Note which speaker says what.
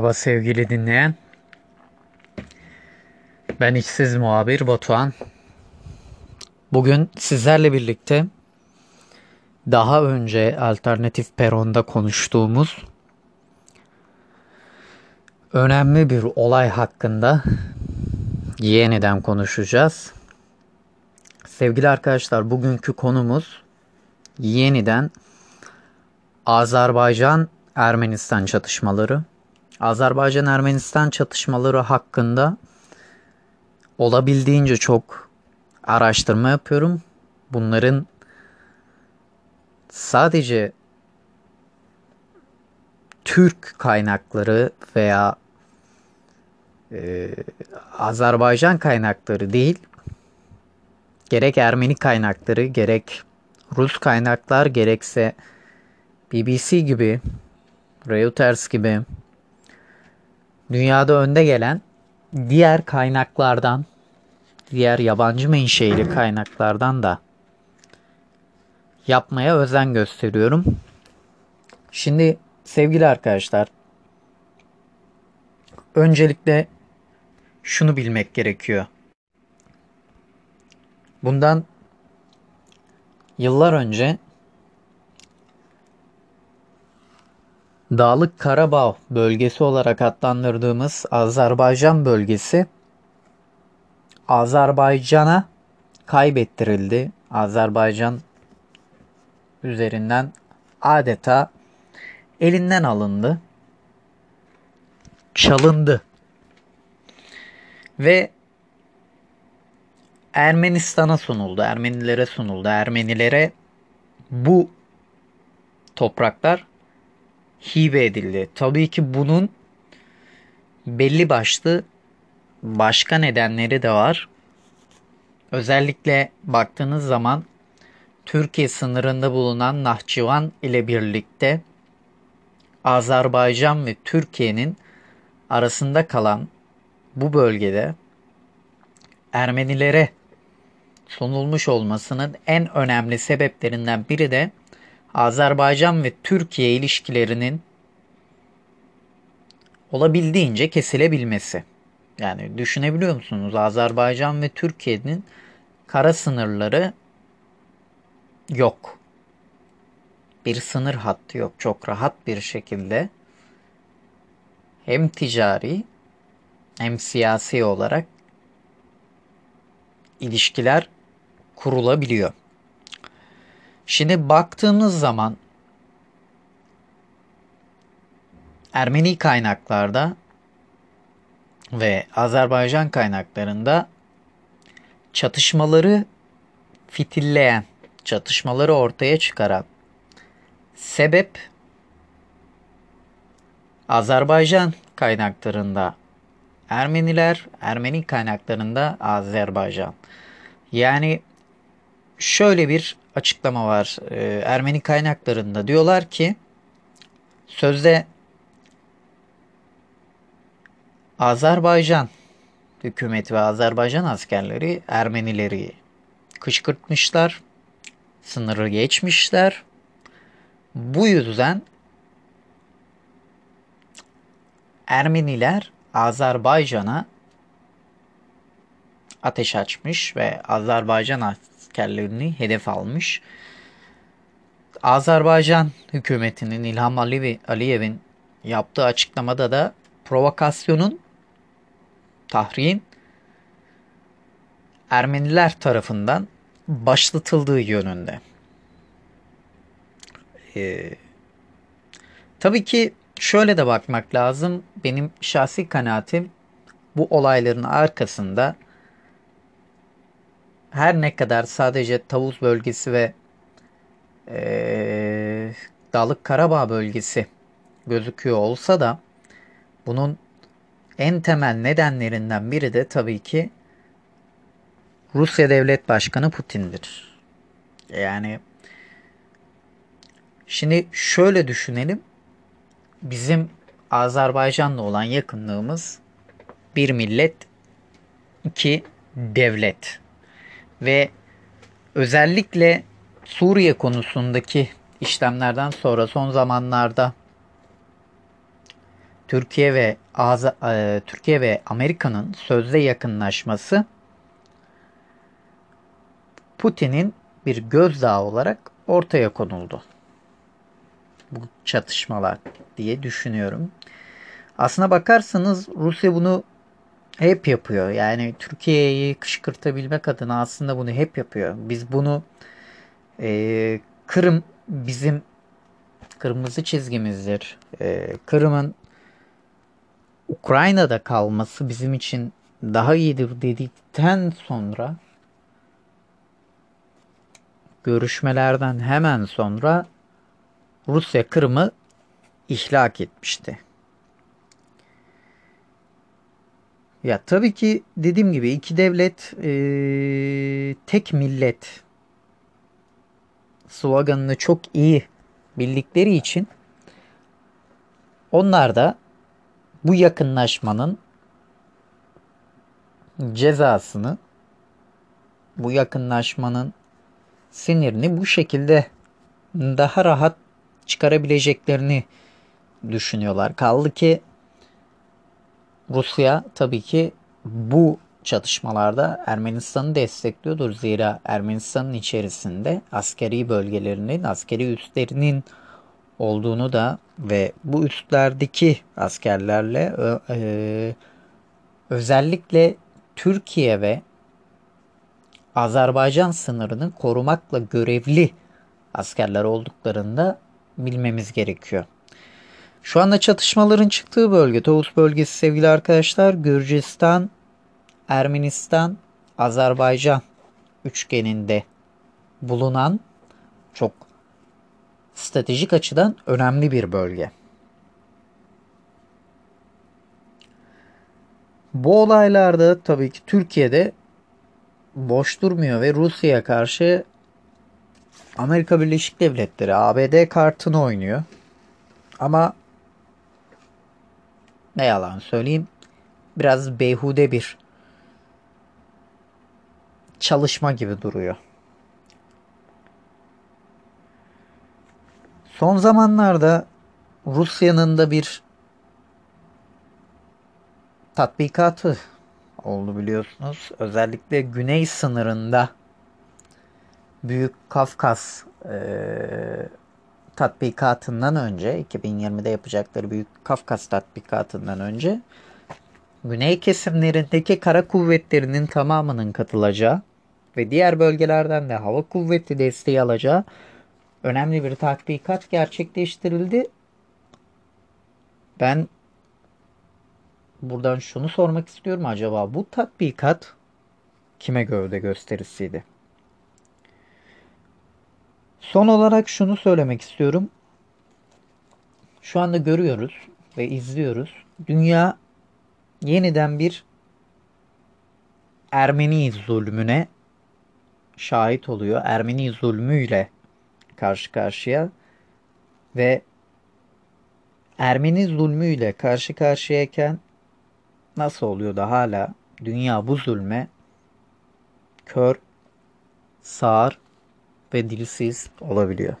Speaker 1: Merhaba sevgili dinleyen. Ben işsiz muhabir Batuhan. Bugün sizlerle birlikte daha önce alternatif peronda konuştuğumuz önemli bir olay hakkında yeniden konuşacağız. Sevgili arkadaşlar bugünkü konumuz yeniden Azerbaycan Ermenistan çatışmaları. Azerbaycan-Ermenistan çatışmaları hakkında olabildiğince çok araştırma yapıyorum. Bunların sadece Türk kaynakları veya e, Azerbaycan kaynakları değil, gerek Ermeni kaynakları, gerek Rus kaynaklar, gerekse BBC gibi, Reuters gibi dünyada önde gelen diğer kaynaklardan, diğer yabancı menşeili kaynaklardan da yapmaya özen gösteriyorum. Şimdi sevgili arkadaşlar, öncelikle şunu bilmek gerekiyor. Bundan yıllar önce Dağlık Karabağ bölgesi olarak adlandırdığımız Azerbaycan bölgesi Azerbaycan'a kaybettirildi. Azerbaycan üzerinden adeta elinden alındı. Çalındı. Ve Ermenistan'a sunuldu. Ermenilere sunuldu. Ermenilere bu topraklar hibe edildi. Tabii ki bunun belli başlı başka nedenleri de var. Özellikle baktığınız zaman Türkiye sınırında bulunan Nahçıvan ile birlikte Azerbaycan ve Türkiye'nin arasında kalan bu bölgede Ermenilere sunulmuş olmasının en önemli sebeplerinden biri de Azerbaycan ve Türkiye ilişkilerinin olabildiğince kesilebilmesi. Yani düşünebiliyor musunuz? Azerbaycan ve Türkiye'nin kara sınırları yok. Bir sınır hattı yok. Çok rahat bir şekilde hem ticari hem siyasi olarak ilişkiler kurulabiliyor. Şimdi baktığımız zaman Ermeni kaynaklarda ve Azerbaycan kaynaklarında çatışmaları fitilleyen, çatışmaları ortaya çıkaran sebep Azerbaycan kaynaklarında Ermeniler, Ermeni kaynaklarında Azerbaycan. Yani şöyle bir açıklama var e, Ermeni kaynaklarında. Diyorlar ki sözde Azerbaycan hükümeti ve Azerbaycan askerleri Ermenileri kışkırtmışlar, sınırı geçmişler. Bu yüzden Ermeniler Azerbaycan'a ateş açmış ve Azerbaycan askerlerini hedef almış. Azerbaycan hükümetinin İlham Aliyev'in yaptığı açıklamada da provokasyonun tahriğin Ermeniler tarafından başlatıldığı yönünde. Ee, tabii ki şöyle de bakmak lazım. Benim şahsi kanaatim bu olayların arkasında her ne kadar sadece Tavuz bölgesi ve e, Dağlık Karabağ bölgesi gözüküyor olsa da bunun en temel nedenlerinden biri de tabii ki Rusya Devlet Başkanı Putin'dir. Yani şimdi şöyle düşünelim. Bizim Azerbaycan'la olan yakınlığımız bir millet, iki devlet ve özellikle Suriye konusundaki işlemlerden sonra son zamanlarda Türkiye ve e, Türkiye ve Amerika'nın sözde yakınlaşması Putin'in bir gözdağı olarak ortaya konuldu. Bu çatışmalar diye düşünüyorum. Aslına bakarsanız Rusya bunu hep yapıyor. Yani Türkiye'yi kışkırtabilmek adına aslında bunu hep yapıyor. Biz bunu e, Kırım bizim kırmızı çizgimizdir. E, Kırım'ın Ukrayna'da kalması bizim için daha iyidir dedikten sonra görüşmelerden hemen sonra Rusya Kırım'ı ihlak etmişti. Ya tabii ki dediğim gibi iki devlet e, tek millet sloganını çok iyi bildikleri için onlar da bu yakınlaşmanın cezasını bu yakınlaşmanın sinirini bu şekilde daha rahat çıkarabileceklerini düşünüyorlar. Kaldı ki Rusya tabii ki bu çatışmalarda Ermenistan'ı destekliyordur. Zira Ermenistan'ın içerisinde askeri bölgelerinin, askeri üslerinin olduğunu da ve bu üstlerdeki askerlerle e, özellikle Türkiye ve Azerbaycan sınırını korumakla görevli askerler olduklarında bilmemiz gerekiyor. Şu anda çatışmaların çıktığı bölge Tovuz bölgesi sevgili arkadaşlar Gürcistan, Ermenistan, Azerbaycan üçgeninde bulunan çok stratejik açıdan önemli bir bölge. Bu olaylarda tabii ki Türkiye'de boş durmuyor ve Rusya'ya karşı Amerika Birleşik Devletleri ABD kartını oynuyor. Ama ne yalan söyleyeyim biraz beyhude bir çalışma gibi duruyor. Son zamanlarda Rusya'nın da bir tatbikatı oldu biliyorsunuz. Özellikle güney sınırında Büyük Kafkas e, tatbikatından önce 2020'de yapacakları Büyük Kafkas tatbikatından önce güney kesimlerindeki kara kuvvetlerinin tamamının katılacağı ve diğer bölgelerden de hava kuvveti desteği alacağı önemli bir tatbikat gerçekleştirildi. Ben buradan şunu sormak istiyorum acaba bu tatbikat kime gövde gösterisiydi? Son olarak şunu söylemek istiyorum. Şu anda görüyoruz ve izliyoruz. Dünya yeniden bir Ermeni zulmüne şahit oluyor. Ermeni zulmüyle karşı karşıya ve Ermeni zulmüyle karşı karşıyayken nasıl oluyor da hala dünya bu zulme kör, sağır ve dilsiz olabiliyor.